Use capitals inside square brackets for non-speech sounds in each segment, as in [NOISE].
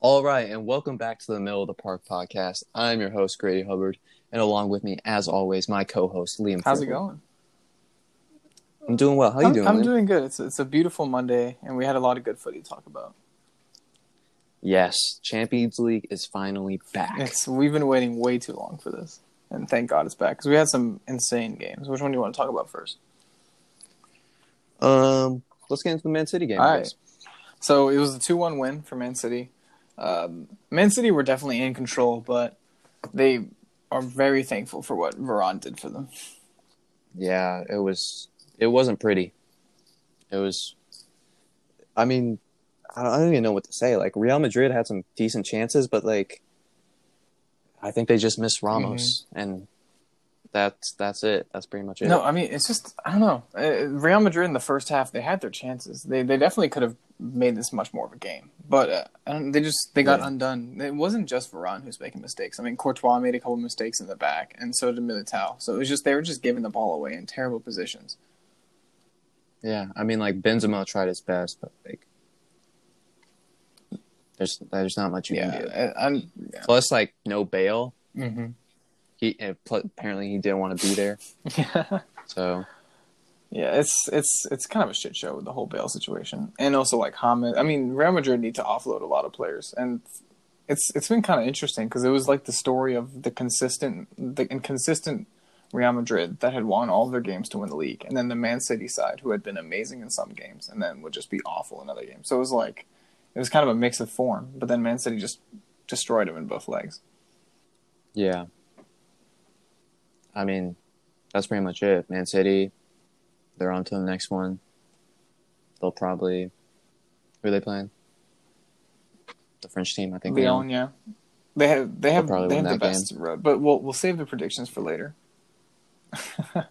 All right, and welcome back to the Middle of the Park podcast. I'm your host, Grady Hubbard, and along with me, as always, my co-host, Liam. How's it going? I'm doing well. How are you I'm, doing? I'm Liam? doing good. It's it's a beautiful Monday, and we had a lot of good footy to talk about. Yes, Champions League is finally back. It's we've been waiting way too long for this, and thank God it's back because we had some insane games. Which one do you want to talk about first? Um, let's get into the Man City game. All right. So it was a two-one win for Man City. Um, Man City were definitely in control, but they are very thankful for what Varane did for them. Yeah, it was. It wasn't pretty. It was. I mean, I don't, I don't even know what to say. Like Real Madrid had some decent chances, but like, I think they just missed Ramos, and that's that's it. That's pretty much it. Mm-hmm. No, I mean it's just I don't know. Uh, Real Madrid in the first half they had their chances. They they definitely could have made this much more of a game, but uh, they just they got Yeah. undone. It wasn't just Varane who's making mistakes. I mean Courtois made a couple mistakes in the back, and so did Militao. So it was just they were just giving the ball away in terrible positions. Yeah, I mean, like Benzema tried his best, but like, there's there's not much you Yeah, can do. and yeah. Plus, like, no Bale. hmm He apparently he didn't want to be there. [LAUGHS] yeah. So yeah, it's it's it's kind of a shit show with the whole Bale situation, and also like Hamed. I mean, Real Madrid need to offload a lot of players, and it's it's been kind of interesting because it was like the story of the consistent, the inconsistent Real Madrid that had won all their games to win the league, and then the Man City side who had been amazing in some games and then would just be awful in other games. So it was like it was kind of a mix of form, but then Man City just destroyed them in both legs. yeah, I mean, that's pretty much it. Man City, they're on to the next one. They'll probably who are they playing? The French team, I think. Lyon, yeah, they have they have probably they have the best road, but we'll we'll save the predictions for later. [LAUGHS]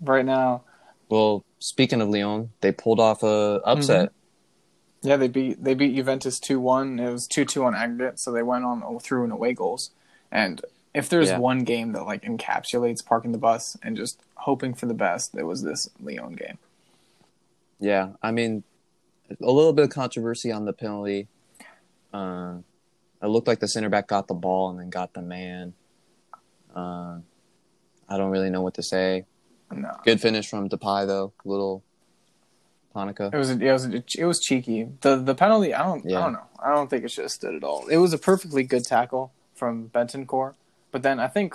right now, Well, speaking of Lyon, they pulled off a upset. Mm-hmm. yeah, they beat they beat Juventus two one. It was two two on aggregate, so they went on through and away goals. And if there's Yeah. one game that like encapsulates parking the bus and just hoping for the best, it was this Lyon game. Yeah, I mean, a little bit of controversy on the penalty. Uh, it looked like the center back got the ball and then got the man. Uh, I don't really know what to say. No, Good finish from Depay though. Little Panenka. it was it was it was cheeky. The the penalty, I don't Yeah. I don't know. I don't think it should have stood at all. It was a perfectly good tackle from Bentancur, but then I think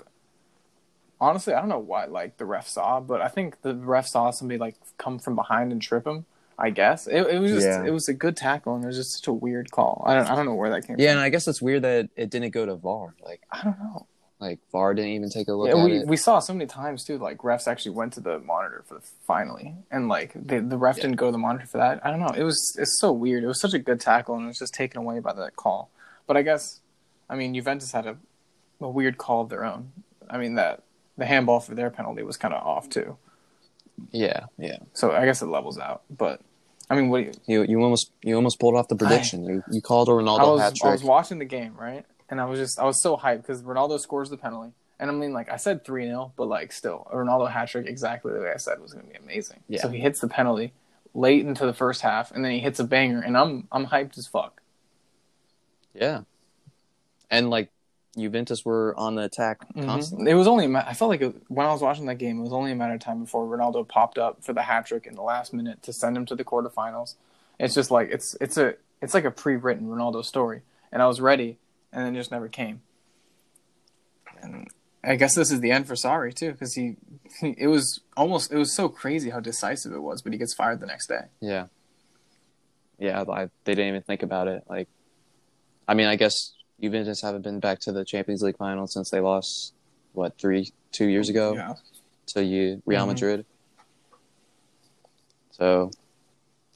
honestly, I don't know what like the ref saw, but I think the ref saw somebody like come from behind and trip him. I guess it, it was just Yeah. it was a good tackle, and it was just such a weird call. I don't I don't know where that came from. Yeah, and. I guess it's weird that it didn't go to VAR. Like, I don't know. like VAR didn't even take a look Yeah, at we, it. we saw so many times too. Like refs actually went to the monitor for the finally, and like the the ref Yeah. didn't go to the monitor for that. I don't know. It was it's so weird. It was such a good tackle, and it was just taken away by that call. But I guess, I mean, Juventus had a a weird call of their own. I mean that the handball for their penalty was kind of off too. Yeah, yeah. So I guess it levels out. But I mean, what do you? You you almost you almost pulled off the prediction. you you called a I Ronaldo was hat I was watching the game right, and I was just I was so hyped because Ronaldo scores the penalty. And I mean, like I said, three 0 but like still, a Ronaldo hat trick exactly the way I said was going to be amazing. Yeah. So he hits the penalty late into the first half, and then he hits a banger, and I'm I'm hyped as fuck. Yeah, and like Juventus were on the attack mm-hmm. constantly. It was only ma- I felt like it, when I was watching that game, it was only a matter of time before Ronaldo popped up for the hat trick in the last minute to send him to the quarterfinals. It's just like it's it's a it's like a pre-written Ronaldo story, and I was ready, and then it just never came. And I guess this is the end for Sarri too, because he, he it was almost it was so crazy how decisive it was, but he gets fired the next day. Yeah. Yeah, I, they didn't even think about it. Like, I mean, I guess Juventus haven't been back to the Champions League final since they lost what three, two years ago Yeah. to you Real Mhm. Madrid. So,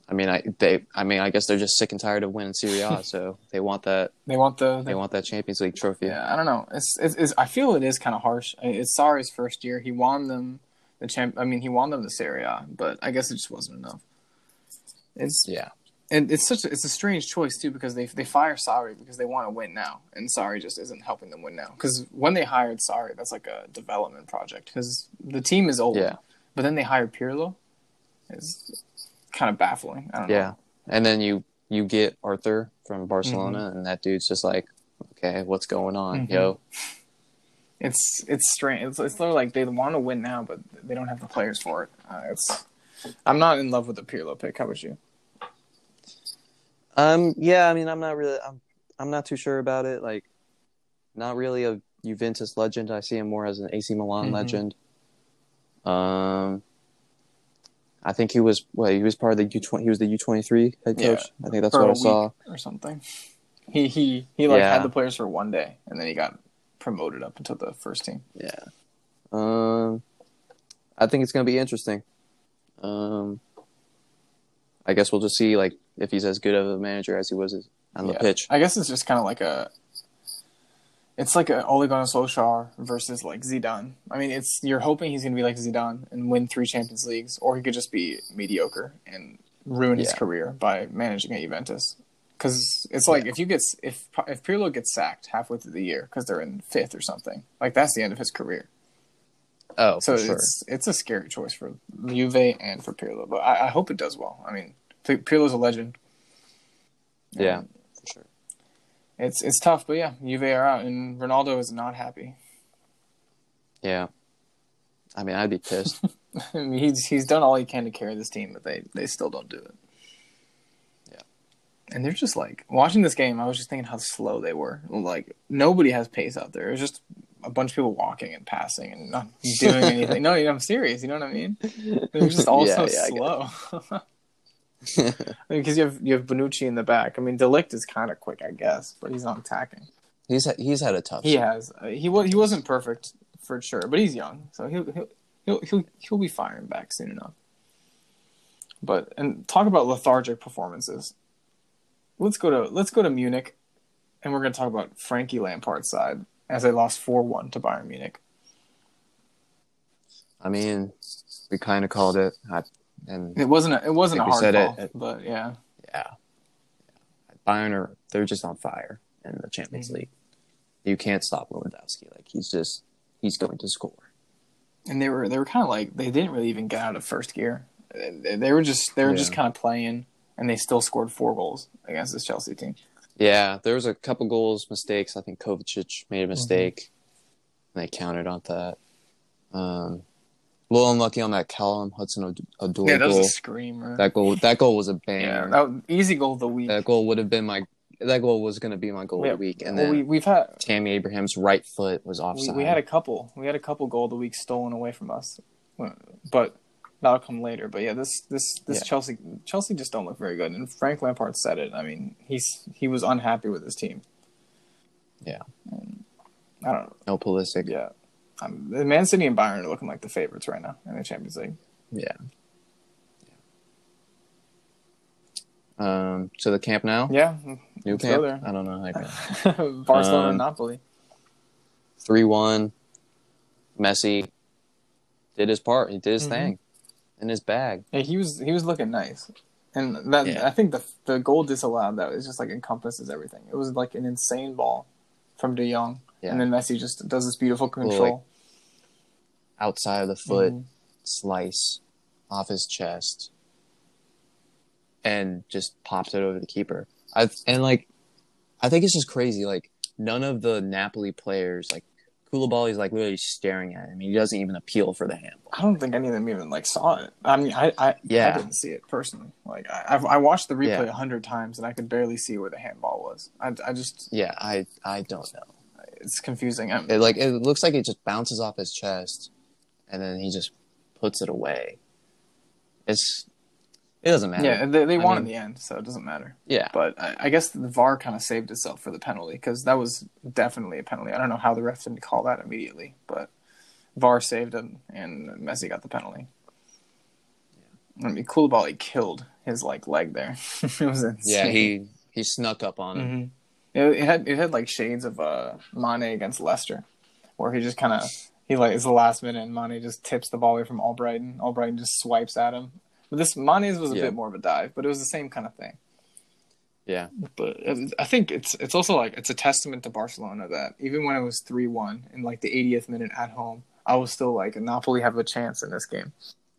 I mean, I they, I mean, I guess they're just sick and tired of winning Serie A, [LAUGHS] so they want that, They want the, they want that Champions League trophy. Yeah, I don't know. It's, it's, it's I feel it is kind of harsh. It's Sarri's first year. He won them the champ. I mean, he won them the Serie A, but I guess it just wasn't enough. It's Yeah. And it's such a, it's a strange choice too because they they fire Sarri because they want to win now, and Sarri just isn't helping them win now. Because when they hired Sarri, that's like a development project because the team is old. Yeah. But then they hired Pirlo. It's kind of baffling. I don't know. Yeah. And then you you get Arthur from Barcelona, and that dude's just like, okay, what's going on, Mhm. yo? It's it's strange. It's, it's literally like they want to win now, but they don't have the players for it. Uh, it's I'm not in love with the Pirlo pick. How about you? Um, yeah, I mean, I'm not really, I'm, I'm not too sure about it. Like, not really a Juventus legend. I see him more as an AC Milan Mhm. legend. Um, I think he was, well, he was part of the U20. He was the U23 head Yeah, coach. I think that's what I saw. or something. He he he like Yeah. had the players for one day, and then he got promoted up into the first team. Yeah. Um, I think it's gonna be interesting. Um, I guess we'll just see like if he's as good of a manager as he was on the Yeah. pitch. I guess it's just kind of like a. It's like a Ole Gunnar Solskjaer versus like Zidane. I mean, it's you're hoping he's going to be like Zidane and win three Champions Leagues, or he could just be mediocre and ruin his career by managing at Juventus. Because it's like if you get if if Pirlo gets sacked halfway through the year because they're in fifth or something, like that's the end of his career. Oh, So for sure. it's it's a scary choice for Juve and for Pirlo, but I, I hope it does well. I mean, P- Pirlo's a legend. Yeah, And for sure. it's it's tough, but yeah, Juve are out, and Ronaldo is not happy. Yeah. I mean, I'd be pissed. [LAUGHS] I mean, he's he's done all he can to carry this team, but they they still don't do it. Yeah. and they're just like watching this game. I was just thinking how slow they were. Like nobody has pace out there. It was just a bunch of people walking and passing and not doing anything. no, I'm serious. You know what I mean? They're just [LAUGHS] all Yeah, so yeah, slow. [LAUGHS] I mean, because you have you have Bonucci in the back. I mean, De Ligt is kind of quick, I guess, but he's not attacking. he's ha- he's had a tough. He has. Uh, he was he wasn't perfect for sure, but he's young, so he'll he'll he'll he'll, he'll be firing back soon enough. But and talk about lethargic performances. Let's go to let's go to Munich, and we're going to talk about Frankie Lampard's side as they lost four one to Bayern Munich. I mean, we kind of called it, I, and It wasn't a, it wasn't a hard said call, it but yeah, yeah, Bayern are they're just on fire in the Champions Mhm. League. You can't stop Lewandowski. Like he's just he's going to score. and they were they were kind of like they didn't really even get out of first gear. They, they were just they were just kind of playing, and they still scored four goals against this Chelsea team. Yeah, there was a couple goals mistakes. I think Kovacic made a mistake, and they counted on that. Um, a little unlucky on that Callum Hudson Odoi Yeah, that was goal. a screamer. That goal, that goal was a yeah, banger. that, easy goal of the week. that goal would have been my. That goal was going to be my goal Yeah, of the week, and well, then we we've had Tammy Abraham's right foot was we, offside. we had a couple we had a couple goal of the week stolen away from us, but that'll come later. But yeah, this this this Yeah. Chelsea Chelsea just don't look very good. And Frank Lampard said it. I mean, he's he was unhappy with his team. Yeah. And I don't know. no Pulisic. Yeah. Um, the Man City and Bayern are looking like the favorites right now in the Champions League. Yeah. Um, to the camp now. Yeah, New let's camp. there. I don't know. How [LAUGHS] Barcelona Um, and Napoli. Three one. Messi did his part. He did his Mhm. thing in his bag. Yeah, he was he was looking nice, and that Yeah. I think the the goal disallowed that is just like encompasses everything. It was like an insane ball from De Jong, Yeah. and then Messi just does this beautiful control. Outside of the foot Mhm. slice off his chest, and just pops it over the keeper. I and like, I think it's just crazy. Like none of the Napoli players like. Koulibaly's like literally staring at him. He doesn't even appeal for the handball. I don't think any of them even like saw it. I mean, I I, Yeah. I didn't see it personally. Like I I've, I watched the replay Yeah. a hundred times, and I could barely see where the handball was. I I just Yeah, I I don't know. it's confusing. I'm, It like it looks like it just bounces off his chest, and then he just puts it away. It's it doesn't matter. yeah, they, they won in the end, so it doesn't matter. yeah, But I, I guess the VAR kind of saved itself for the penalty because that was definitely a penalty. I don't know how the ref didn't call that immediately, but VAR saved it and Messi got the penalty. I mean, Koulibaly killed his like leg there. [LAUGHS] it was insane. yeah. He he snuck up on him. Mhm. It, it had it had like shades of uh, Mane against Leicester, where he just kind of he like it's the last minute and Mane just tips the ball away from Albrighton. Albrighton just swipes at him. But this Mane's was a Yeah. bit more of a dive, but it was the same kind of thing. Yeah, But I think it's it's also like it's a testament to Barcelona that even when it was three one in like the 80th minute at home, I was still like Napoli have a chance in this game,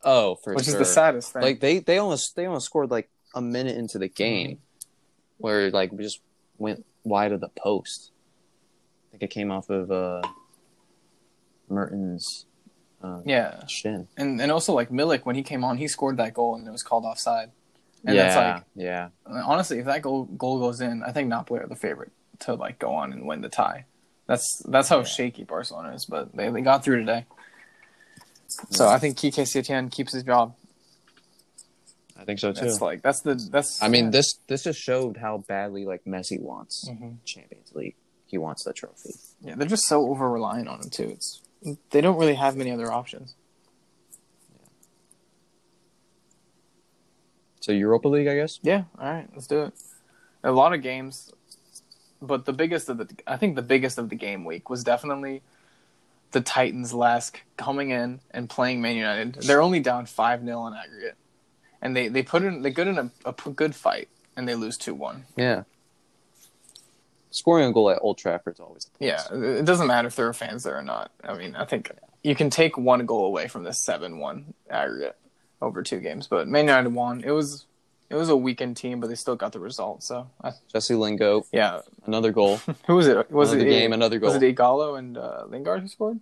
Oh, for which sure. is the saddest thing. Like they they almost they almost scored like a minute into the game, where like we just went wide of the post. I think it came off of uh, Mertens' uh, Yeah, shin. and and also like Milik when he came on, he scored that goal and it was called offside. And yeah, that's like yeah. honestly, if that goal goal goes in, I think Napoli are the favorite to like go on and win the tie. That's that's how Yeah. shaky Barcelona is, but they, they got through today. So I think Quique Setien keeps his job. I think so too. That's like that's the that's. I mean, yeah. this this just showed how badly like Messi wants Mhm. Champions League. He wants the trophy. Yeah, they're just so over reliant on him too. It's they don't really have many other options. So Europa League, I guess. Yeah, all right, let's do it. A lot of games, but the biggest of the I think the biggest of the game week was definitely the Titans LASK coming in and playing Man United. They're only down five 0 in aggregate, and they they put in they good in a good fight and they lose two one. Yeah. Scoring a goal at Old Trafford is always the Yeah, it doesn't matter if there are fans there or not. I mean, I think you can take one goal away from the seven one aggregate over two games, but Man United won. It was it was a weakened team, but they still got the result. So I, Jesse Lingo, yeah, another goal. [LAUGHS] who was it? Was another it game, another goal. Was it Ighalo and uh, Lingard who scored?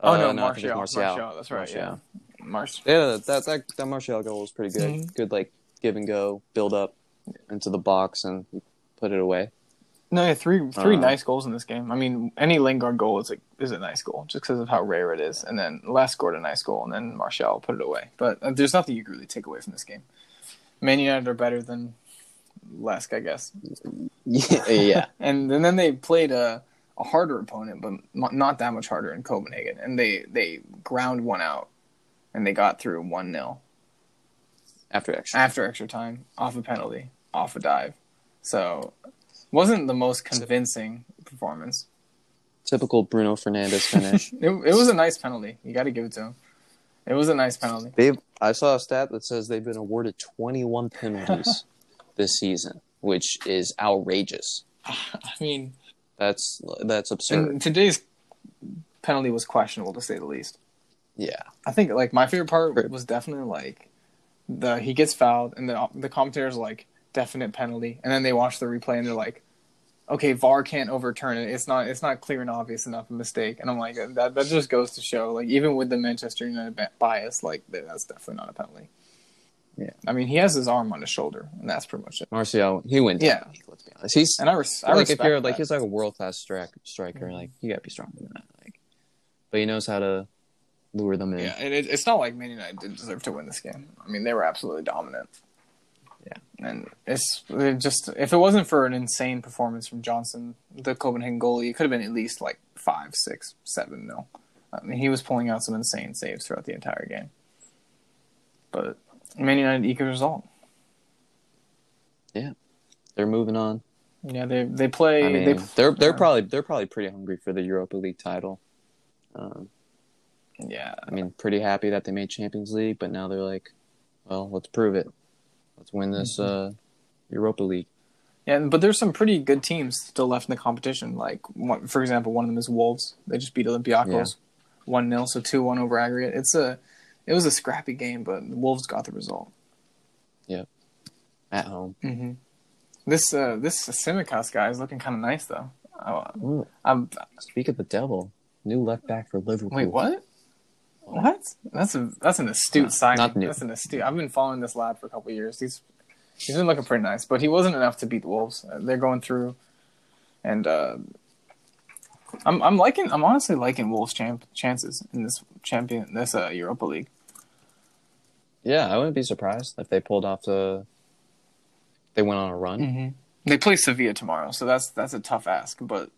Oh Uh, no, think Martial. Martial. Martial. That's right. Martial. Yeah, Martial. Yeah, that that that Martial goal was pretty good. Mhm. Good like give and go, build up into the box and put it away. No, yeah, three three Uh, nice goals in this game. I mean, any Lingard goal is a is a nice goal just because of how rare it is. And then Les scored a nice goal, and then Martial put it away. But uh, there's nothing you can really take away from this game. Man United are better than LASK, I guess. Yeah, [LAUGHS] yeah. And, and then they played a, a harder opponent, but not- not that much harder in Copenhagen. And they, they ground one out, and they got through 1 0 After extra. after extra time, off a penalty, off a dive. So, wasn't the most convincing performance. Typical Bruno Fernandes finish. [LAUGHS] It, it was a nice penalty. You got to give it to him. It was a nice penalty. They've I saw a stat that says they've been awarded 21 penalties [LAUGHS] this season, which is outrageous. [LAUGHS] I mean, That's that's absurd. today's penalty was questionable to say the least. yeah. I think like my favorite part was definitely like the he gets fouled and the the commentators like definite penalty, and then they watch the replay and they're like, okay, VAR can't overturn it. It's not it's not clear and obvious enough a mistake. And I'm like that that just goes to show like even with the Manchester United bias, like that's definitely not a penalty. Yeah. I mean he has his arm on his shoulder, and that's pretty much it. Martial, he wins. Yeah. league, let's be honest. He's And I, res- I like if you're like that. he's like a world class strik- striker, Mhm. like you gotta be stronger than that. Like, but he knows how to lure them in. Yeah, and it, it's not like Man United didn't deserve to win this game. I mean, they were absolutely dominant. Yeah. and it's it just if it wasn't for an insane performance from Johnsson, the Copenhagen goalie, it could have been at least like five, six, seven nil. I mean, he was pulling out some insane saves throughout the entire game. But Man United eke a result. Yeah, they're moving on. Yeah, they they play. I mean, they, they're they're yeah. probably they're probably pretty hungry for the Europa League title. Um, yeah, I mean, pretty happy that they made Champions League, but now they're like, well, let's prove it. Let's win this Mm-hmm. uh, Europa League. Yeah, but there's some pretty good teams still left in the competition. Like, one, for example, one of them is Wolves. They just beat Olympiacos one 0 so two one over aggregate. It's a, it was a scrappy game, but the Wolves got the result. Yeah. At home. Mm-hmm. This uh, this Tsimikas guy is looking kind of nice though. Ooh, I'm, speak of the devil, new left back for Liverpool. wait, what? What? That's a that's an astute No, signing. not new. That's an astute. I've been following this lad for a couple years. He's he's been looking pretty nice, but he wasn't enough to beat the Wolves. Uh, they're going through, and uh, I'm I'm liking I'm honestly liking Wolves' champ, chances in this champion this uh, Europa League. Yeah, I wouldn't be surprised if they pulled off the. They went on a run. Mm-hmm. They play Sevilla tomorrow, so that's that's a tough ask. But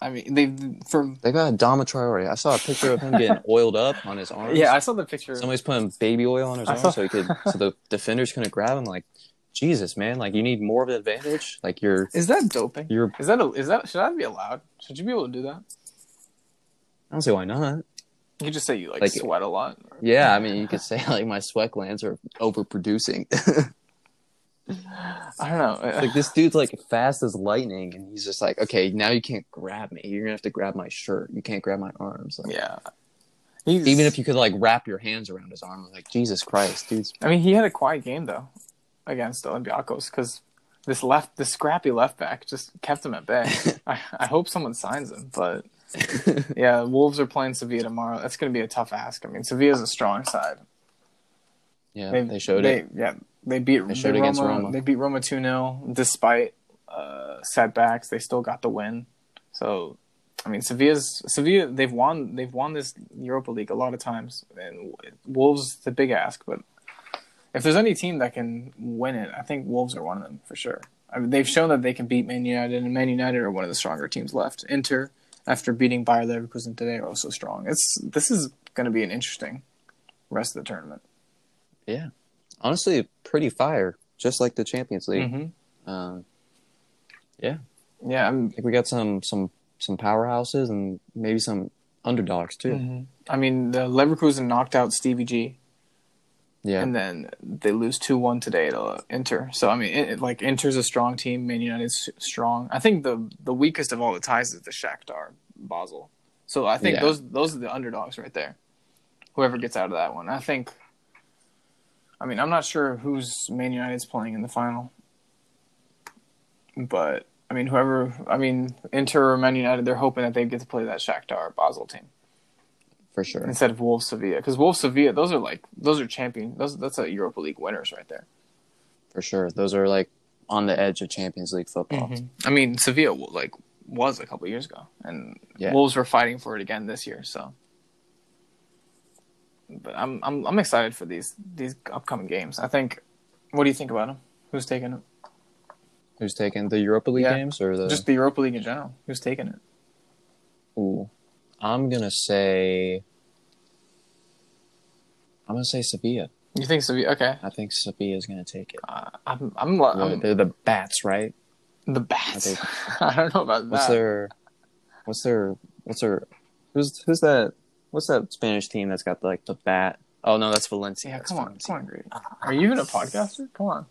I mean, they for They got Dama Traore. I saw a picture of him getting [LAUGHS] oiled up on his arms. yeah, I saw the picture. somebody's putting baby oil on his arms saw- so he could, [LAUGHS] so the defenders couldn't grab him. Like, Jesus, man, like you need more of an advantage. Like you're, Is that doping? you're. Is that a, is that should that be allowed? Should you be able to do that? I don't see why not. You could just say you like, Like- sweat a lot. Yeah, I mean, you could say like my sweat glands are overproducing. [LAUGHS] I don't know. like this dude's like fast as lightning, and he's just like, okay, now you can't grab me. You're gonna have to grab my shirt. You can't grab my arms. Like, yeah. He's, Even if you could like wrap your hands around his arm, like Jesus Christ, dude's I mean, he had a quiet game though against Olympiacos because this left, this scrappy left back just kept him at bay. [LAUGHS] I, I hope someone signs him, but [LAUGHS] yeah, Wolves are playing Sevilla tomorrow. That's going to be a tough ask. I mean, Sevilla's a strong side. Yeah, they, showed they, it. Yeah, they beat They showed they against Roma. They beat Roma two 0 despite uh, setbacks. They still got the win. So, I mean, Sevilla's Sevilla. They've won. They've won this Europa League a lot of times, and Wolves the big ask. But if there's any team that can win it, I think Wolves are one of them for sure. I mean, they've shown that they can beat Man United, and Man United are one of the stronger teams left. Inter, after beating Bayer Leverkusen today, are also strong. It's this is going to be an interesting rest of the tournament. Yeah, honestly, pretty fire, just like the Champions League. Mm-hmm. Um, yeah, Yeah, I'm I think we got some some some powerhouses and maybe some underdogs too. Mm-hmm. I mean, the Leverkusen knocked out Stevie G, Yeah, and then they lose two one today to Inter. So I mean, it, it- like Inter's a strong team. Man United's strong. I think the the weakest of all the ties is the Shakhtar Basel. So I think Yeah. those those are the underdogs right there. Whoever gets out of that one, I think. I mean, I'm not sure who's Man United's playing in the final, but I mean, whoever. I mean, Inter or Man United, they're hoping that they get to play that Shakhtar Basel team for sure. instead of Wolves Sevilla because Wolves Sevilla those are like those are champion those that's a Europa League winners right there. For sure, those are like on the edge of Champions League football. Mm-hmm. I mean Sevilla like was a couple years ago and Yeah. Wolves were fighting for it again this year so. But I'm I'm I'm excited for these these upcoming games. I think. What do you think about them? Who's taking it? Who's taking the Europa League Yeah. games or the? Just the Europa League in general. Who's taking it? Ooh, I'm gonna say. I'm gonna say Sevilla. You think Sevilla? Okay. I think Sevilla's gonna take it. Uh, I'm I'm, I'm, They're the bats, right? the bats. [LAUGHS] I don't know about What's that. their? What's their? What's their? Who's who's that? What's that Spanish team that's got like the bat? Oh no, that's Valencia. Yeah, That's come on, Valencia. come on, Grady. Are you even a podcaster? Come on.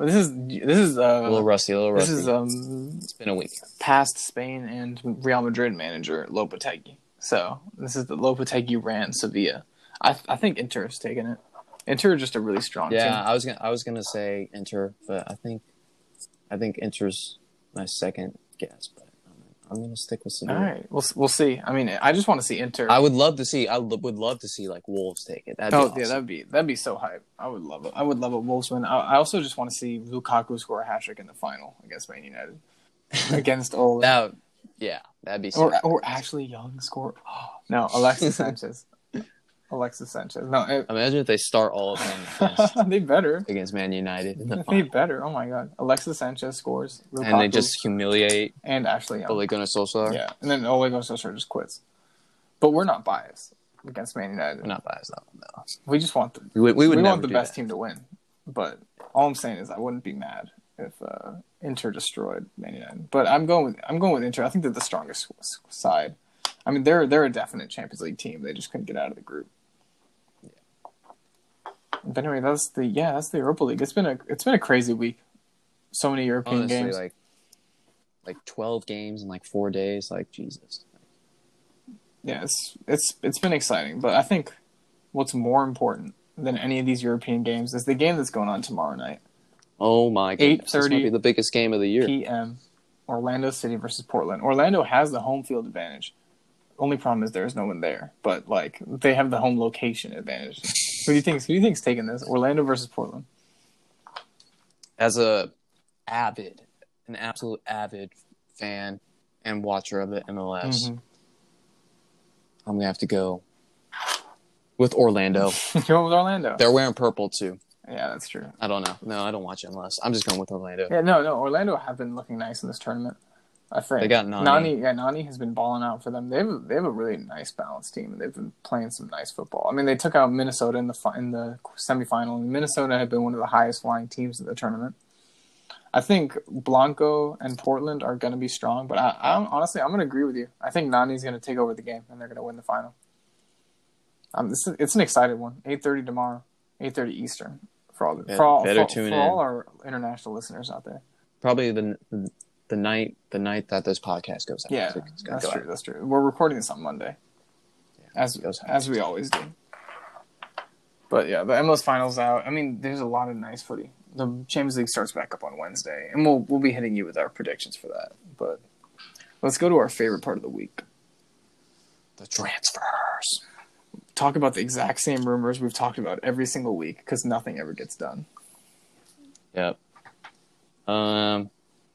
This is this is A little uh rusty, a little rusty. this is um it's been a week. past Spain and Real Madrid manager Lopetegui. So this is the Lopetegui ran Sevilla. I I think Inter is taking it. Inter are just a really strong Yeah, team. I was gonna I was gonna say Inter, but I think I think Inter's my second guess, but I'm, gonna stick with Sevilla. All right, we'll we'll see. I mean, I just want to see Inter. I would love to see. I lo- would love to see like Wolves take it. That'd be oh awesome. yeah, that'd be that'd be so hype. I would love it. I would love a Wolves win. I, I also just want to see Lukaku score a hat trick in the final against Man United, [LAUGHS] against Ole. That- yeah, that'd be. or sick. or Ashley Young score. [GASPS] no, Alexis [LAUGHS] Sanchez. Alexis Sanchez. No, it, Imagine if they start all of [LAUGHS] them they better. against Man United in the They better. Oh my god, Alexis Sanchez scores. and they just humiliate and Ashley Young. Ole Gunnar Solskjaer. Yeah, and then Ole Gunnar Solskjaer just quits. But we're not biased against Man United. We're not biased them though. We just want the We. We we, want the best that. team to win. But all I'm saying is I wouldn't be mad if uh, Inter destroyed Man United. But I'm going with I'm going with Inter. I think they're the strongest side. I mean, they're they're a definite Champions League team. They just couldn't get out of the group. But anyway, that's the yeah, that's the Europa League. It's been a it's been a crazy week. So many European Honestly, games. like like twelve games in like four days. Like Jesus. yeah, it's it's it's been exciting. But I think what's more important than any of these European games is the game that's going on tomorrow night, Oh my might 8:30 be the biggest game of the year. p.m. Orlando City versus Portland. Orlando has the home field advantage. Only problem is there's no one there, but like they have the home location advantage. who do you think? Who do you think's taking this? Orlando versus Portland. As a avid, an absolute avid fan and watcher of the MLS, Mhm. I'm gonna have to go with Orlando. [LAUGHS] Going with Orlando? They're wearing purple too. Yeah, that's true. I don't know. No, I don't watch MLS. I'm just going with Orlando. Yeah, no, no. Orlando have been looking nice in this tournament. I think They got Nani. Nani, yeah, Nani has been balling out for them. They have they have a really nice balanced team. They've been playing some nice football. I mean, they took out Minnesota in the in the semifinal, and Minnesota had been one of the highest flying teams in the tournament. I think Blanco and Portland are going to be strong, but I, I'm honestly I'm going to agree with you. I think Nani's going to take over the game, and they're going to win the final. Um, this is, it's an exciting one. Eight thirty tomorrow, eight thirty Eastern for all the, Yeah, for all for, for all our international listeners out there. Probably the the night the night that this podcast goes out. Yeah, It's that's go true. out. That's true. We're recording this on Monday, as goes as we always do. But yeah, the MLS finals out. I mean, there's a lot of nice footy. the Champions League starts back up on Wednesday, and we'll we'll be hitting you with our predictions for that. But let's go to our favorite part of the week. The transfers. Talk about the exact same rumors we've talked about every single week because nothing ever gets done. Yep. Um,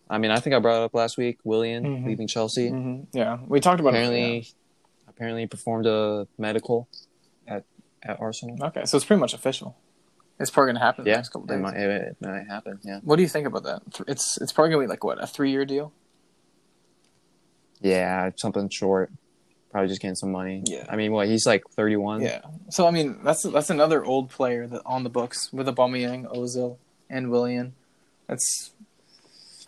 I mean, I think I brought it up last week. Willian Mhm. leaving Chelsea. hmm Yeah, we talked about Apparently, it. apparently he performed a medical at at Arsenal. Okay, so it's pretty much official. It's probably gonna happen in the Yeah, next couple it days. might, it, it might happen. Yeah. What do you think about that? It's it's probably gonna be like what a three year deal. Yeah, something short. Probably just getting some money. Yeah. I mean, what? He's like 31. Yeah. So I mean, that's that's another old player that on the books with Aubameyang, Ozil, and Willian. That's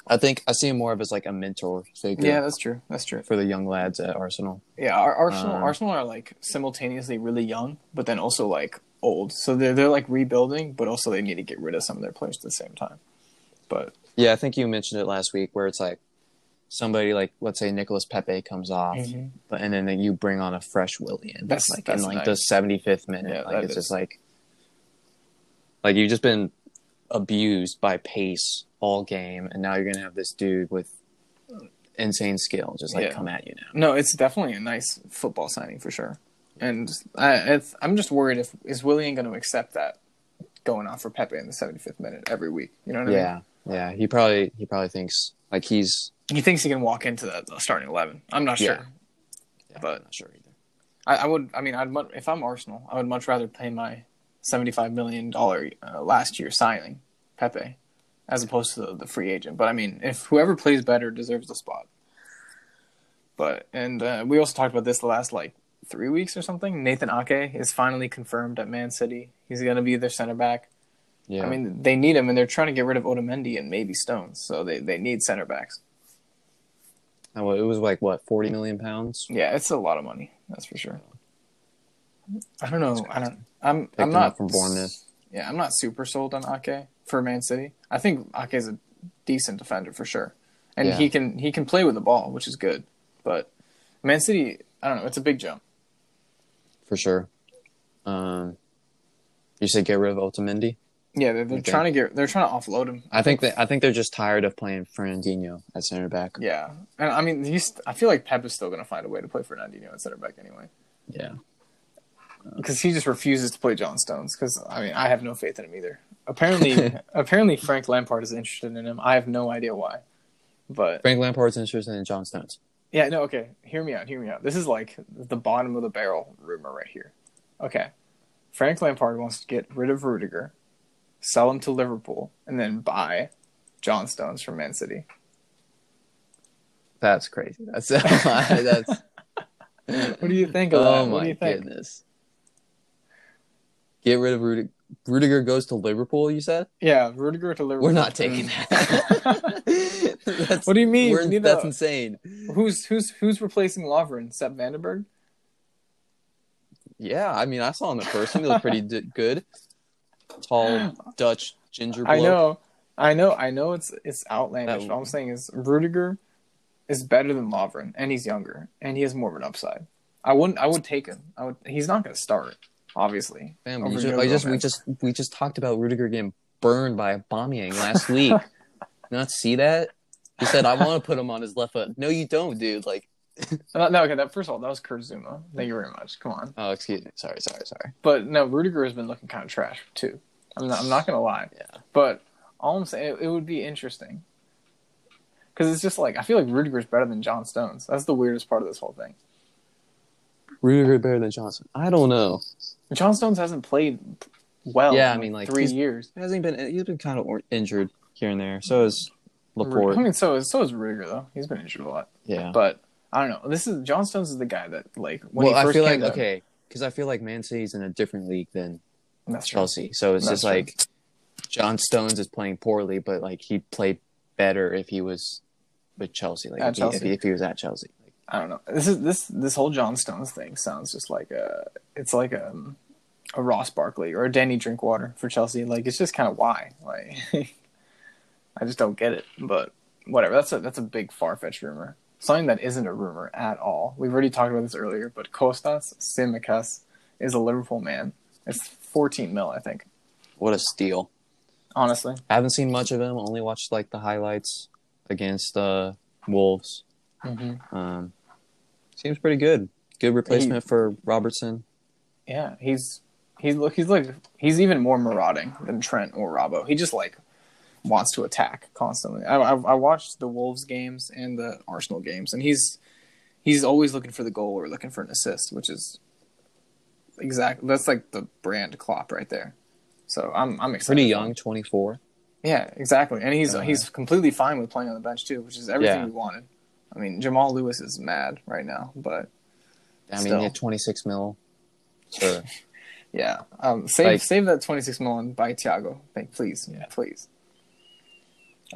I think I see him more of as like a mentor figure yeah, that's true. That's true. for the young lads at Arsenal. Yeah, Ar- Arsenal Um, Arsenal are like simultaneously really young, but then also like old. So they're they're like rebuilding, but also they need to get rid of some of their players at the same time. But Yeah, I think you mentioned it last week where it's like somebody like let's say Nicholas Pepe comes off, but and then you bring on a fresh Willian. That's- like that's in like nice. the 75th minute. Yeah, like it's is- just like like you've just been abused by pace all game, and now you're gonna have this dude with insane skill just like Yeah. come at you now. no, it's definitely a nice football signing for sure. And I it's, I'm just worried if is Willian going to accept that going off for Pepe in the 75th minute every week. You know what I mean? Yeah, yeah. He probably he probably thinks like he's He thinks he can walk into the, the starting eleven. I'm not Yeah. sure. yeah, But- I'm not sure either. I, I would. I mean, I'd much, if I'm Arsenal, I would much rather pay my seventy-five million dollar uh, last year signing Pepe, as opposed to the, the free agent. But I mean, if whoever plays better deserves the spot. But and uh, we also talked about this the last like three weeks or something. Nathan Ake is finally confirmed at Man City. He's going to be their center back. Yeah, I mean, they need him, and they're trying to get rid of Otamendi and maybe Stones, so they they need center backs. It was like what forty million pounds. Yeah, it's a lot of money. That's for sure. I don't know. I don't. I'm. Picked I'm not from Bournemouth. Yeah, I'm not super sold on Ake for Man City. I think Ake is a decent defender for sure, and Yeah. he can he can play with the ball, which is good. But Man City, I don't know. It's a big jump. for sure. Um, you said get rid of Otamendi. Yeah, they're, they're Okay. trying to get. They're trying to offload him. I think that I think they're just tired of playing Fernandinho at center back. Yeah, and I mean, he's. I feel like Pep is still going to find a way to play Fernandinho at center back anyway, Yeah, because he just refuses to play John Stones. Because I mean, I have no faith in him either. Apparently, [LAUGHS] apparently Frank Lampard is interested in him. I have no idea why, but Frank Lampard's interested in John Stones. Yeah, no, okay. Hear me out. Hear me out. This is like the bottom of the barrel rumor right here. Okay. Frank Lampard wants to get rid of Rudiger, sell him to Liverpool, and then buy John Stones from Man City. That's crazy. That's [LAUGHS] that's. [LAUGHS] What do you think of oh that? oh what my do you think? goodness! Get rid of Rudiger. Rudiger goes to Liverpool. You said Yeah, Rudiger to Liverpool. we're not taking mm. that. [LAUGHS] What do you mean? need that's insane. Who's who's who's replacing Lovren? Sepp van den Berg? Yeah, I mean, I saw him in person. He looked pretty [LAUGHS] d- good. Tall Dutch ginger. I know, I know, I know. It's it's outlandish. That- What I'm saying is Rudiger is better than Lovren, and he's younger, and he has more of an upside. I wouldn't. I would take him. I would. He's not going to start, obviously. Over you just, I just we just we just talked about Rudiger getting burned by a bombing last [LAUGHS] week. Not see that? He said, "I want to put him on his left foot." No, you don't, dude. Like, [LAUGHS] No, no, okay. That first of all, that was Kurt Zouma. Thank you very much. Come on. oh, excuse me. Sorry, sorry, sorry. But no, Rudiger has been looking kind of trash too. I'm not. I'm not going to lie. Yeah. But all I'm saying, it, it would be interesting because it's just like I feel like Rudiger's better than John Stones. That's the weirdest part of this whole thing. Rudiger better than John Stones. I don't know. John Stones hasn't played well. Yeah, I mean, like, three years. He hasn't been. He's been kind of injured here and there. So is Laporte. I mean, so is so is Rudiger though. He's been injured a lot. yeah. But I don't know. This is John Stones is the guy that like when well, he I first feel came like to, okay, because I feel like Man City's in a different league than That's true. Chelsea. So it's That's just like John Stones is playing poorly, but like he played better if he was with Chelsea. Like At if, He, Chelsea. if, he, if he was at Chelsea. I don't know. This is this this whole John Stones thing sounds just like a it's like a a Ross Barkley or a Danny Drinkwater for Chelsea. Like it's just kind of why. Like [LAUGHS] I just don't get it. But whatever. That's a that's a big far fetched rumor. Something that isn't a rumor at all. We've already talked about this earlier, but Kostas Tsimikas is a Liverpool man. It's 14 mil, I think. what a steal! honestly. I haven't seen much of him. Only watched like the highlights against the Wolves. Mm-hmm. Um, seems pretty good. Good replacement for Robertson. Yeah, he's he's look he's like he's even more marauding than Trent or Robbo. He just like wants to attack constantly. I, I, I watched the Wolves games and the Arsenal games, and he's he's always looking for the goal or looking for an assist, which is exactly that's like the brand Klopp right there. So I'm I'm excited. Pretty young, twenty four. Yeah, exactly. And he's Uh, he's completely fine with playing on the bench too, which is everything Yeah. we wanted. I mean, Jamal Lewis is mad right now, but I mean, yeah, twenty six mil. So [LAUGHS] yeah, um, save Like- save that twenty six six million by Thiago, Thank, please, Yeah. please.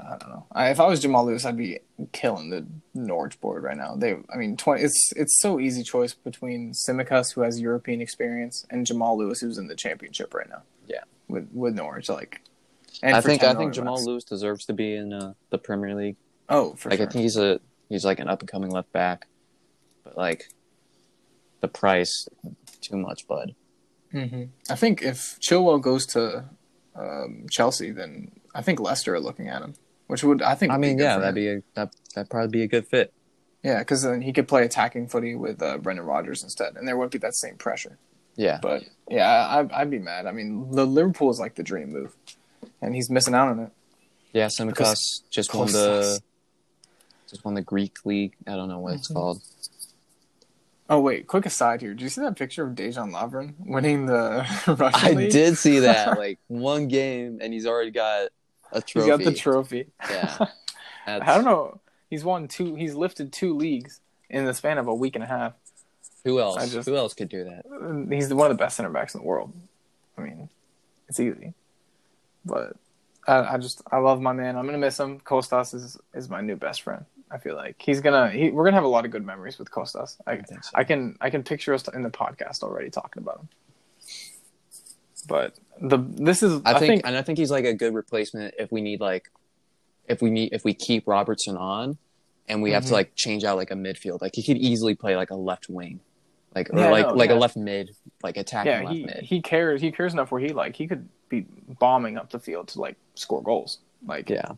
I don't know. I, if I was Jamal Lewis, I'd be killing the Norwich board right now. They, I mean, twenty. It's it's so easy choice between Tsimikas, who has European experience, and Jamal Lewis, who's in the Championship right now. Yeah. with with Norwich, like. and I think I think Jamal bucks. Lewis deserves to be in uh, the Premier League. Oh, for like sure. I think he's a he's like an up and coming left back, but like the price too much, bud. hmm I think if Chilwell goes to um, Chelsea, then I think Leicester are looking at him, which would I think. I would be mean, yeah, that'd him. be a that that'd probably be a good fit. yeah, because then he could play attacking footy with uh, Brendan Rodgers instead, and there wouldn't be that same pressure. Yeah, But yeah, I, I'd- I'd be mad. I mean, the Liverpool is like the dream move, and he's missing out on it. yeah. Tsimikas just won Kostas. the just won the Greek league. I don't know what it's Mhm. called. Oh wait, quick aside here. Do you see that picture of Dejan Lovren winning the [LAUGHS] Russian I league? did see that [LAUGHS] like one game, and he's already got a He's trophy. got the trophy. Yeah, That's- [LAUGHS] I don't know. He's won two. He's lifted two leagues in the span of a week and a half. Who else? I just- Who else could do that? He's one of the best center backs in the world. I mean, it's easy. But I, I just I love my man. I'm gonna miss him. Kostas is is my new best friend. I feel like he's gonna he, we're gonna have a lot of good memories with Kostas. I, I think so. I can I can picture us in the podcast already talking about him. But the this is I, think, and I think he's like a good replacement if we need like if we need if we keep Robertson on and we have Mhm. to like change out like a midfield. Like he could easily play like a left wing. Like or Yeah, like no, like yeah. a left mid, like attacking yeah left he mid. he cares he cares enough where he like he could be bombing up the field to like score goals. Like Yeah.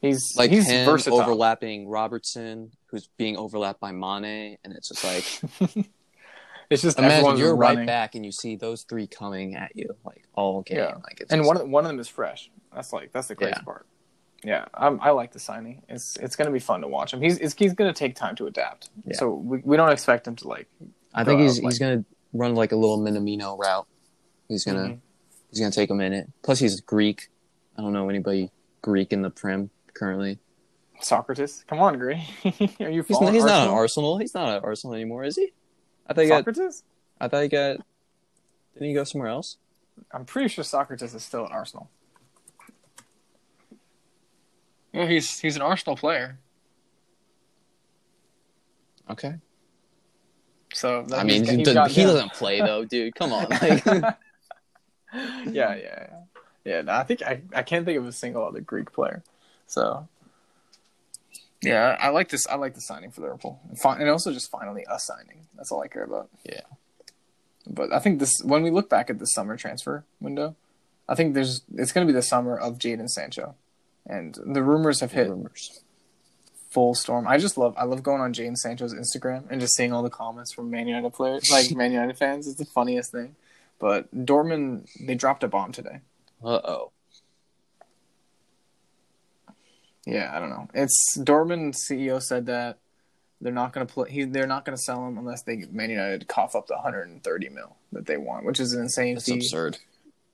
He's Like he's him versatile. overlapping Robertson, who's being overlapped by Mane, and it's just like [LAUGHS] it's just imagine you're running. right back and you see those three coming at you like all game. Yeah. Like it's and just- one of, one of them is fresh. That's like that's the crazy Yeah. part. Yeah, I'm, I like the signing. It's it's gonna be fun to watch him. He's it's, he's gonna take time to adapt. Yeah. So we, we don't expect him to like. I think go he's out, he's gonna run like a little Minamino route. He's gonna Mhm. he's gonna take a minute. Plus he's Greek. I don't know anybody Greek in the Prem currently. Sokratis, come on, Gray. [LAUGHS] Are you He's, not, he's not Arsenal? Arsenal. He's not at Arsenal anymore, is he? I thought he got. Sokratis. I thought he got. Didn't he go somewhere else? I'm pretty sure Sokratis is still at Arsenal. Yeah, he's he's an Arsenal player. Okay. So that I mean, he's- he, he's does, got he him. doesn't play though, dude. Come on. Like, [LAUGHS] yeah, [LAUGHS] yeah, yeah. Yeah, no, I think I, I can't think of a single other Greek player. So, yeah, I like this. I like the signing for Liverpool, and, fi- and also just finally a signing. That's all I care about. Yeah. But I think this when we look back at the summer transfer window, I think there's it's going to be the summer of Jadon Sancho, and the rumors have hit rumors. full storm. I just love I love going on Jadon Sancho's Instagram and just seeing all the comments from Man United players, like Man United fans. It's the funniest thing. But Dortmund, they dropped a bomb today. Uh oh. Yeah, I don't know. It's Dortmund CEO said that they're not going to play. He, they're not going to sell him unless they Man United cough up the 130 mil that they want, which is an insane That's fee. absurd.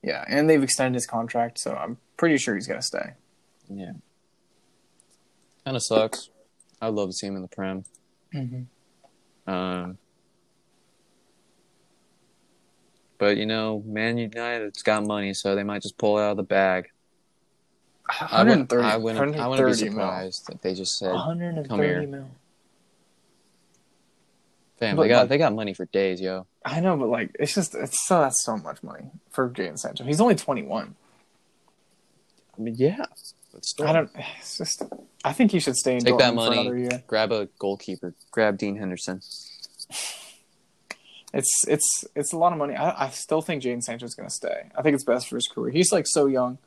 Yeah, and they've extended his contract, so I'm pretty sure he's going to stay. Yeah. Kind of sucks. I'd love to see him in the Prem. Mm-hmm. Um, but you know, Man United's got money, so they might just pull it out of the bag. I wouldn't, I wouldn't, I wouldn't be 130 mil. surprised if they just said, 130 "Come here." mil. "Fam, But, they got like- they got money for days, yo." I know, but like, it's just it's so that's so much money for Jadon Sancho. He's only 21. I mean, yeah, but still, I don't. It's just. I think he should stay in Take Dortmund that for money. another year. grab a goalkeeper, grab Dean Henderson. It's it's it's a lot of money. I, I still think Jadon Sancho's going to stay. I think it's best for his career. He's like so young,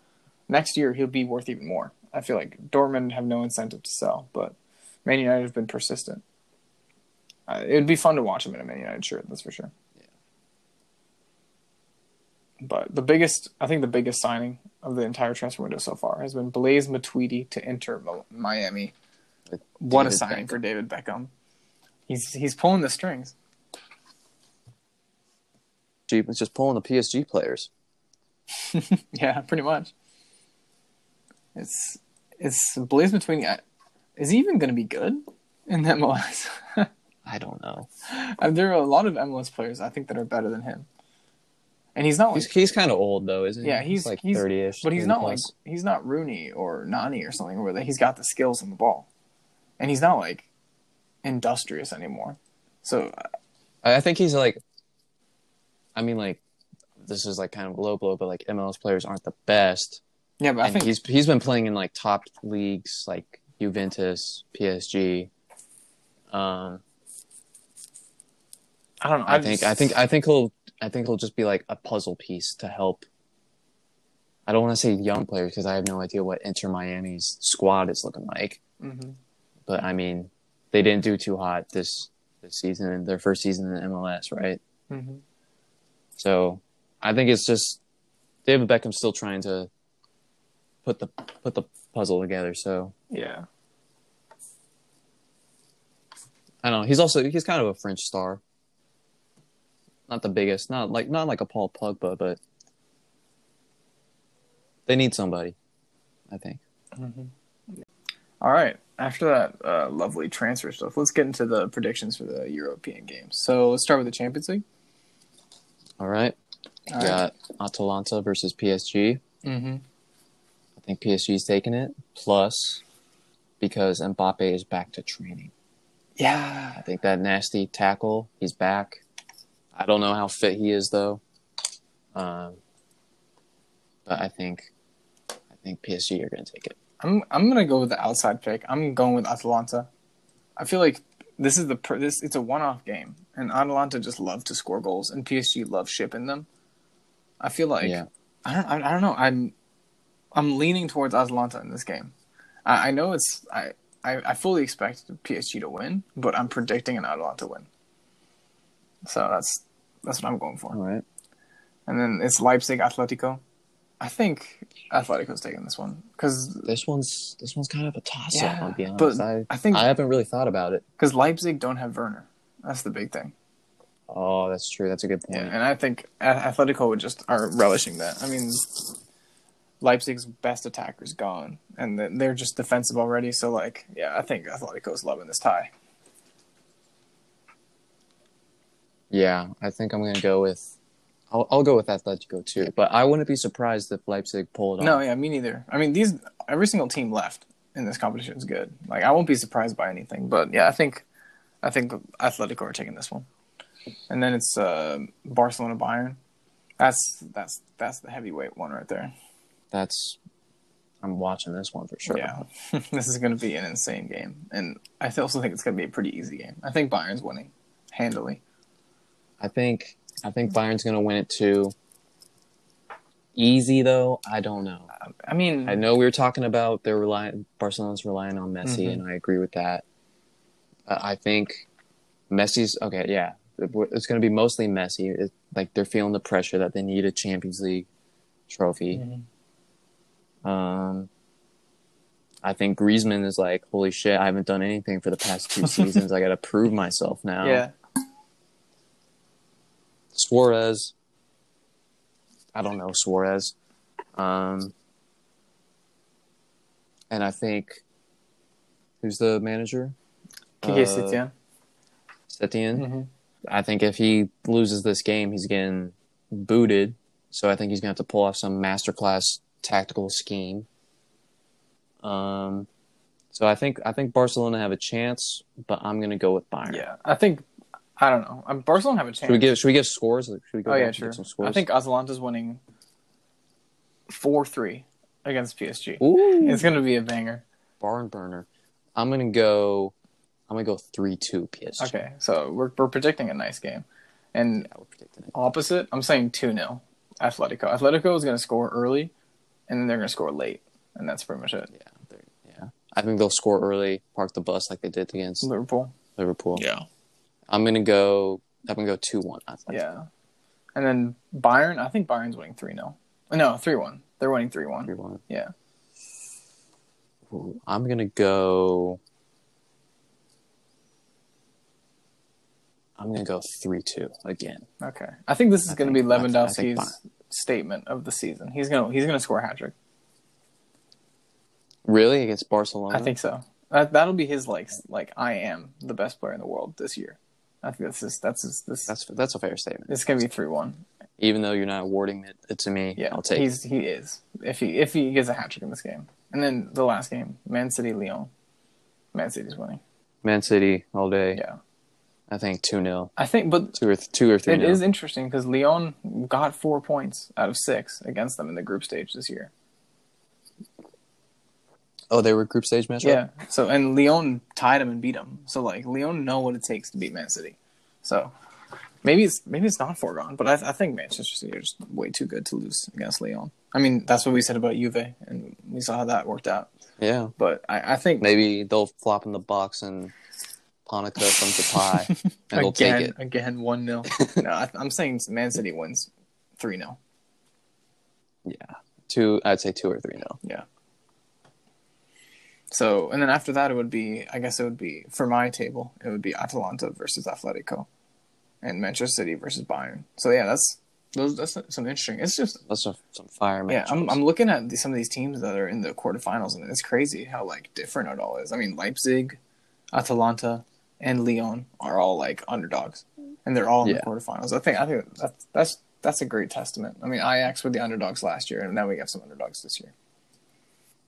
next year he'll be worth even more. I feel like Dortmund have no incentive to sell, but Man United have been persistent. Uh, it would be fun to watch him in a Man United shirt, that's for sure. Yeah. But the biggest, I think, the biggest signing of the entire transfer window so far has been Blaise Matuidi to Inter Mo- Miami. With What a signing Beckham. for David Beckham. He's he's pulling the strings. Jeep was just pulling the PSG players. [LAUGHS] yeah, pretty much. It's it's Blaise Matuidi. Is he even going to be good in [LAUGHS] MLS? I don't know. Uh, there are a lot of MLS players I think that are better than him, and he's not like He's he's kind of old though, isn't he? Yeah, he's- like he's- thirty-ish. But he's 30 not like he's not Rooney or Nani or something where he's got the skills and the ball, and he's not like industrious anymore. So I I think he's like. I mean, like, this is like kind of low blow, but like MLS players aren't the best, yeah, but I think he's he's been playing in like top leagues like Juventus, PSG. Um, I don't know. I think I think I think he'll I think he'll just be like a puzzle piece to help. I don't want to say young players because I have no idea what Inter Miami's squad is looking like. hmm But I mean, they didn't do too hot this this season, their first season in MLS, right? hmm So I think it's just David Beckham's still trying to put the put the puzzle together. So yeah, I don't know. He's also he's kind of a French star. Not the biggest, not like not like a Paul Pogba, but they need somebody. I think. All right. After that uh, lovely transfer stuff, let's get into the predictions for the European games. So let's start with the Champions League. All right, All got Atalanta versus PSG. Mm-hmm. I think PSG's taking it. Plus, because Mbappe is back to training. Yeah. I think that nasty tackle, he's back. I don't know how fit he is though. Um, but I think I think PSG are going to take it. I'm I'm gonna go with the outside pick. I'm going with Atalanta. I feel like this is the per- this it's a one off game, and Atalanta just love to score goals, and PSG love shipping them. I feel like yeah, I don't I, I don't know. I'm I'm leaning towards Atalanta in this game. I, I know it's I, I I fully expect PSG to win, but I'm predicting an Atalanta win. So that's that's what I'm going for. all right. And then it's Leipzig Atletico. I think Atletico's taking this one because This one's this one's kind of a toss up. Yeah, I'll be but. I I think I haven't really thought about it. because Leipzig don't have Werner. That's the big thing. Oh, that's true. That's a good point. Yeah, and I think Atletico would just are relishing that. I mean, Leipzig's best attacker's gone, and they're just defensive already. So, like, yeah, I think Atletico's loving this tie. Yeah, I think I'm going to go with. I'll, I'll go with Atletico too, but I wouldn't be surprised if Leipzig pull it off. No, yeah, me neither. I mean, these every single team left in this competition is good. Like, I won't be surprised by anything. But yeah, I think I think Atletico are taking this one, and then it's uh, Barcelona Bayern. That's that's that's the heavyweight one right there. That's. I'm watching this one for sure. Yeah, [LAUGHS] this is going to be an insane game, and I also think it's going to be a pretty easy game. I think Bayern's winning handily. I think I think Bayern's going to win it too. Easy though, I don't know. I mean, I know we were talking about they're relying Barcelona's relying on Messi, Mhm. and I agree with that. Uh, I think Messi's okay. Yeah, it's going to be mostly Messi. It, like they're feeling the pressure that they need a Champions League trophy. Mhm. Um, I think Griezmann is like, holy shit! I haven't done anything for the past two seasons. I got to prove myself now. yeah, Suarez. I don't know Suarez. Um, and I think who's the manager? Quique Uh, Setien. Setien. Mhm. I think if he loses this game, he's getting booted. So I think he's gonna have to pull off some masterclass tactical scheme. Um, so I think I think Barcelona have a chance, but I'm gonna go with Bayern. Yeah, I think I don't know. Um, Barcelona have a chance. Should we give Should we give scores? Should we go oh yeah, sure. some scores? I think Atalanta's winning four three against PSG. Ooh, It's going to be a banger. barn burner. I'm gonna go. I'm gonna go three two PSG. Okay, so we're we're predicting a nice game, and Yeah, opposite, I'm saying two 0 Atletico. Atletico is going to score early, and then they're gonna score late, and that's pretty much it. Yeah, yeah. I think they'll score early, park the bus like they did against Liverpool. Liverpool. Yeah. I'm gonna go. I'm gonna go two one. Yeah. And then Bayern, I think Bayern's winning 3 0. No, 3 1. They're winning 3 1. three one. Yeah. Ooh, I'm gonna go. I'm gonna go three two again. Okay. I think this is I going to be think- I- I think Lewandowski's statement of the season. He's going to he's to score a hat trick. Really against Barcelona? I think so. That that'll be his like like I am the best player in the world this year. I think that's just that's this that's that's a fair statement. it's going to be 3-1. Even though you're not awarding it, to me, Yeah. I'll take. he's he is. If he if he gets a hat trick in this game. And then the last game, Man City Lyon. Man City's winning. Man City all day. Yeah. I think two 0 I think but two or th- two or three. It is interesting because Lyon got four points out of six against them in the group stage this year. Oh, they were group stage matchup. Yeah. So and Lyon tied them and beat them. So like Lyon know what it takes to beat Man City. So maybe it's maybe it's not foregone, but I, I think Manchester City are just way too good to lose against Lyon. I mean that's what we said about Juve, and we saw how that worked out. yeah. But I, I think Maybe they'll flop in the box and Panenka from Depay, [LAUGHS] and they'll again take it. again one 0 [LAUGHS] No, I, I'm saying Man City wins three 0 Yeah, two. I'd say two or three 0 So, and then after that, it would be, I guess it would be, for my table, it would be Atalanta versus Atletico and Manchester City versus Bayern. So, yeah, that's those. that's some interesting. It's just, That's some, some fire yeah. I'm, I'm looking at the, some of these teams that are in the quarterfinals, and it's crazy how, like, different it all is. I mean, Leipzig, Atalanta, and Lyon are all, like, underdogs, and they're all in Yeah. the quarterfinals. I think, I think that's, that's, that's a great testament. I mean, Ajax were the underdogs last year, and now we have some underdogs this year.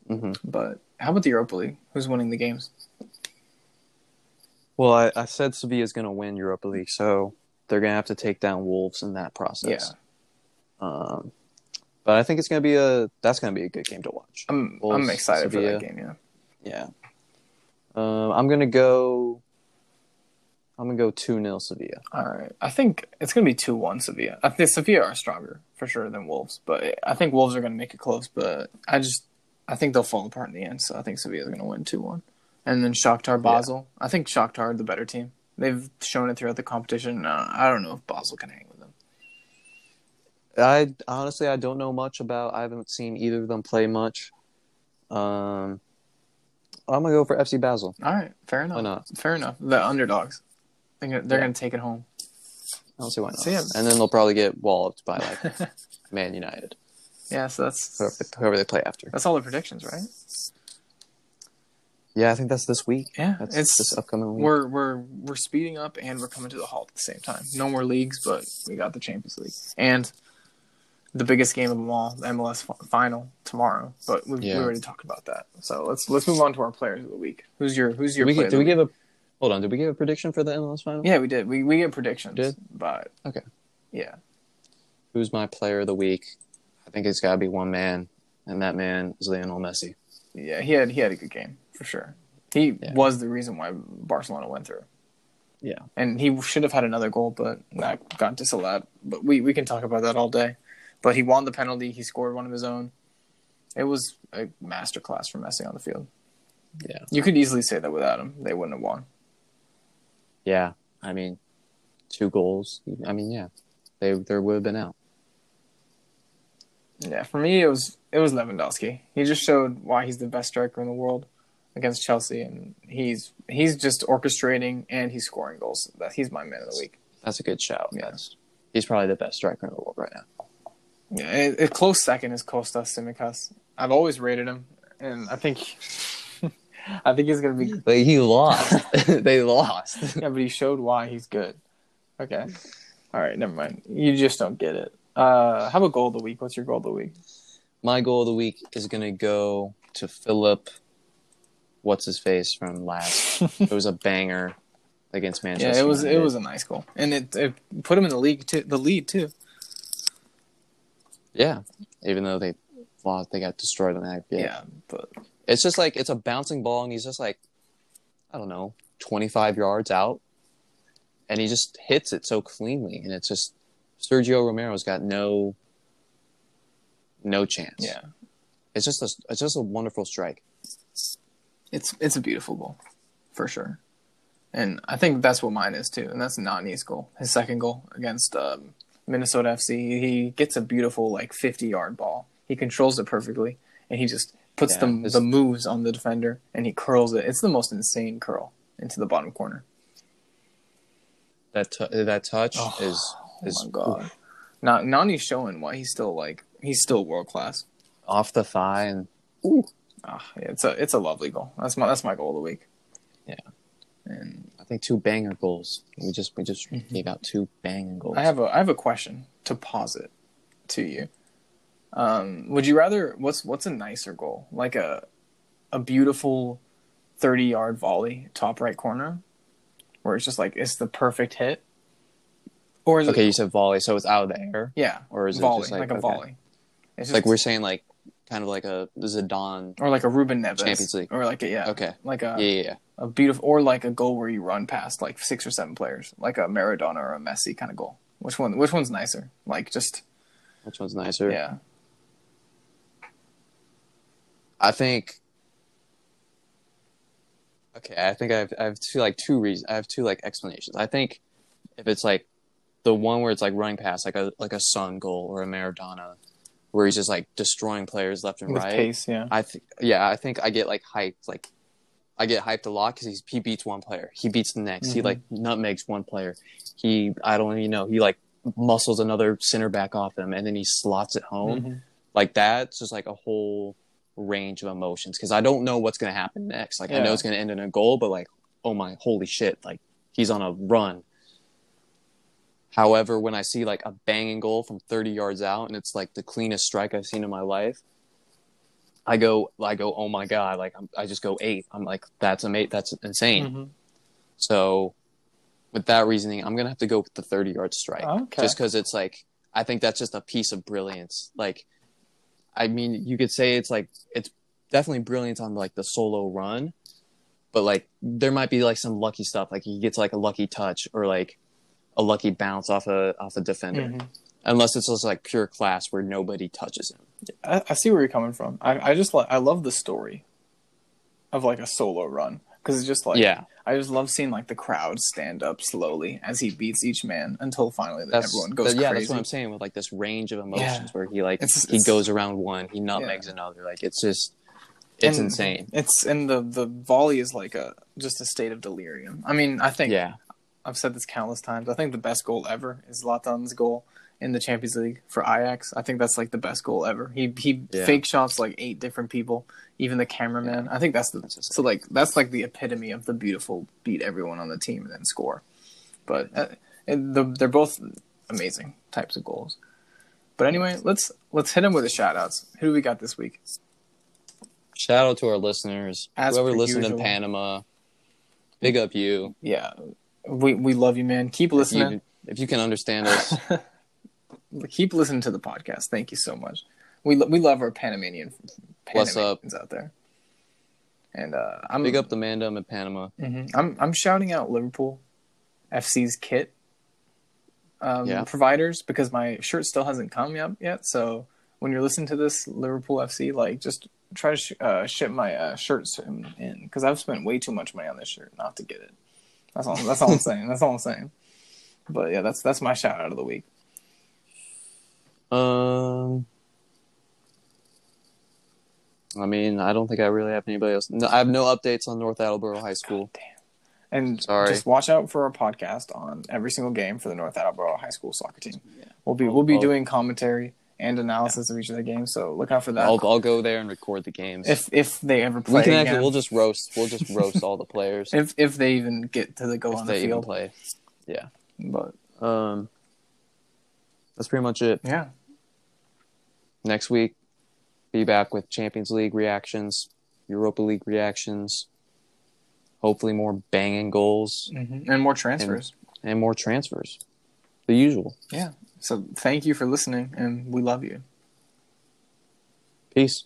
hmm But how about the Europa League? Who's winning the games? Well, I, I said Sevilla's going to win Europa League, so they're going to have to take down Wolves in that process. Yeah. Um, but I think it's going to be a that's going to be a good game to watch. I'm Wolves, I'm excited for that game. Yeah. Yeah. Um, I'm going to go. I'm going to go two 0 Sevilla. All right. I think it's gonna be two one Sevilla. I think Sevilla are stronger for sure than Wolves, but I think Wolves are gonna make it close. But I just I think they'll fall apart in the end. So I think Sevilla Sevilla's gonna win two one. And then Shakhtar Basel. I think Shakhtar are the better team. They've shown it throughout the competition. Uh, I don't know if Basel can hang with them. I honestly I don't know much about. I haven't seen either of them play much. Um, I'm gonna go for FC Basel. All right, fair enough. Why not? Fair enough. The underdogs. They're gonna, they're Yeah. gonna take it home. I don't see why not. So, yeah. And then they'll probably get walloped by like [LAUGHS] Man United, Yeah, so that's whoever, whoever they play after. that's all the predictions, right? Yeah, I think that's this week. Yeah, That's it's this upcoming week. we're we're we're speeding up and we're coming to the halt at the same time. No more leagues, but we got the Champions League and the biggest game of them all, the MLS final tomorrow. But we, we Yeah. already talked about that. So let's let's move on to our players of the week. Who's your Who's Did your we, player? get- of the we week? give a hold on? Did we give a prediction for the MLS final? Yeah, we did. We we get predictions. Did? But Okay. yeah, Who's my player of the week? I think it's got to be one man, and that man is Lionel Messi. yeah, he had he had a good game for sure. He Yeah. was the reason why Barcelona went through. Yeah. and he should have had another goal, but that got disallowed. But we, we can talk about that all day. But he won the penalty. He scored one of his own. It was a masterclass from Messi on the field. Yeah. You could easily say that without him, they wouldn't have won. Yeah, I mean, two goals. I mean, yeah, they there would have been out. Yeah, for me, it was it was Lewandowski. He just showed why he's the best striker in the world against Chelsea, and he's he's just orchestrating and he's scoring goals. That he's my man of the week. That's a good shout. Yeah. That's, he's probably the best striker in the world right now. Yeah, a, a close second is Kostas Tsimikas. I've always rated him, and I think I think he's gonna be But he lost. [LAUGHS] [LAUGHS] they lost. yeah, but he showed why he's good. Okay. All right, never mind. You just don't get it. Uh, how about goal of the week? What's your goal of the week? My goal of the week is gonna go to Philip. What's his face from LASK? it was a banger against [LAUGHS] Manchester. yeah, it was it was a nice goal, and it, it put him in the league too, the lead too. Yeah, even though they lost, they got destroyed on that. Yeah, Yeah. but it's just like it's a bouncing ball, and he's just like, I don't know, twenty five yards out, and he just hits it so cleanly, and it's just Sergio Romero's got no, no chance. yeah, It's just a it's just a wonderful strike. It's it's a beautiful goal, for sure. And I think that's what mine is too. And that's not an Nani's goal, his second goal against um, Minnesota FC. He gets a beautiful like 50 yard ball. He controls it perfectly, and he just puts Yeah, the the moves on the defender, and he curls it. It's the most insane curl into the bottom corner. That t- that touch Oh, is is oh god! Now Nani's showing why he's still like he's still world class. off the thigh and Ah, yeah, it's a it's a lovely goal. That's my that's my goal of the week. Yeah. And I think two banger goals. We just we just gave out two banger goals. I have a I have a question to posit to you. Um, would you rather what's what's a nicer goal? Like a a beautiful thirty yard volley top right corner, where it's just like it's the perfect hit, or is okay, it you said volley, so it's out of the air, yeah or is it just like, like, a okay. volley? It's It's like we're saying like kind of like a Zidane. or like a Ruben Neves Champions League. or like a yeah Okay, like a yeah, yeah, yeah. a beautiful or like a goal where you run past like six or seven players, like a Maradona or a Messi kind of goal. Which one? Which one's nicer? Like just Which one's nicer? yeah. I think. Okay, I think I have, I have two like two reasons. I have two like explanations. I think if it's like the one where it's like running past like a like a Son goal or a Maradona, where he's just like destroying players left and With right. pace, yeah. I think yeah, I think I get like hyped. Like I get hyped a lot because he beats one player, he beats the next, he Mhm. like nutmegs one player. He I don't even know he like muscles another center back off him, and then he slots it home Mhm. like that's just like a whole range of emotions because I don't know what's gonna happen next. Like I know it's gonna end in a goal, but like oh my holy shit, like he's on a run. However, when I see like a banging goal from 30 yards out and it's like the cleanest strike I've seen in my life, I go I go oh my god, like I'm, I just go eight. I'm like that's amazing, that's insane. Mhm. So with that reasoning, I'm gonna have to go with the 30 yard strike Okay. just because it's like I think that's just a piece of brilliance. Like, I mean, you could say it's like it's definitely brilliant on like the solo run, but like there might be like some lucky stuff. Like he gets like a lucky touch or like a lucky bounce off a off a defender, Mhm. unless it's just like pure class where nobody touches him. I, I see where you're coming from. I, I just like I love the story of like a solo run because it's just like yeah, I just love seeing like the crowd stand up slowly as he beats each man until finally that's everyone goes that- yeah. crazy. That's what I'm saying with like this range of emotions Yeah. where he like It's- he it's- goes around one, he nutmegs another. Like it's just it's And insane. It's and the the volley is like a just a state of delirium. I mean, I think Yeah, I've said this countless times. I think the best goal ever is Zlatan's goal in the Champions League for Ajax. I think that's like the best goal ever. He he Yeah. fake shots like eight different people, even the cameraman. I think that's the That's so like that's like the epitome of the beautiful beat everyone on the team and then score. But uh, and the, they're both amazing types of goals. But anyway, let's let's hit them with the shout outs. Who do we got this week? Shout out to our listeners. As Whoever listened usual. in Panama, big up you. Yeah, we we love you, man. Keep listening. you, if you can understand us, [LAUGHS] keep listening to the podcast. Thank you so much. We lo- we love our Panamanian What's up? Out there. And uh, I'm big up the Mandem in Panama. mhm. I'm I'm shouting out Liverpool FC's kit um, Yeah. providers because my shirt still hasn't come up yet. So when you're listening to this, Liverpool FC, like just try to sh- uh, ship my uh, shirts in because I've spent way too much money on this shirt not to get it. That's all. That's all I'm [LAUGHS] saying. That's all I'm saying. But yeah, that's that's my shout out of the week. Um, I mean, I don't think I really have anybody else. No, I have no updates on North Attleboro High School. And Sorry. just watch out for our podcast on every single game for the North Attleboro High School soccer team. Yeah. We'll be we'll be I'll- doing commentary and analysis of each of the games, so look out for that. I'll I'll go there and record the games. if if they ever play we can again. actually, we'll just roast. We'll just roast all the [LAUGHS] players if if they even get to the go if on the they even field. play. But Um, that's pretty much it. yeah, Next week, be back with Champions League reactions, Europa League reactions. Hopefully, more banging goals hmm and more transfers. and more transfers. The usual. Yeah. So thank you for listening, and we love you. Peace.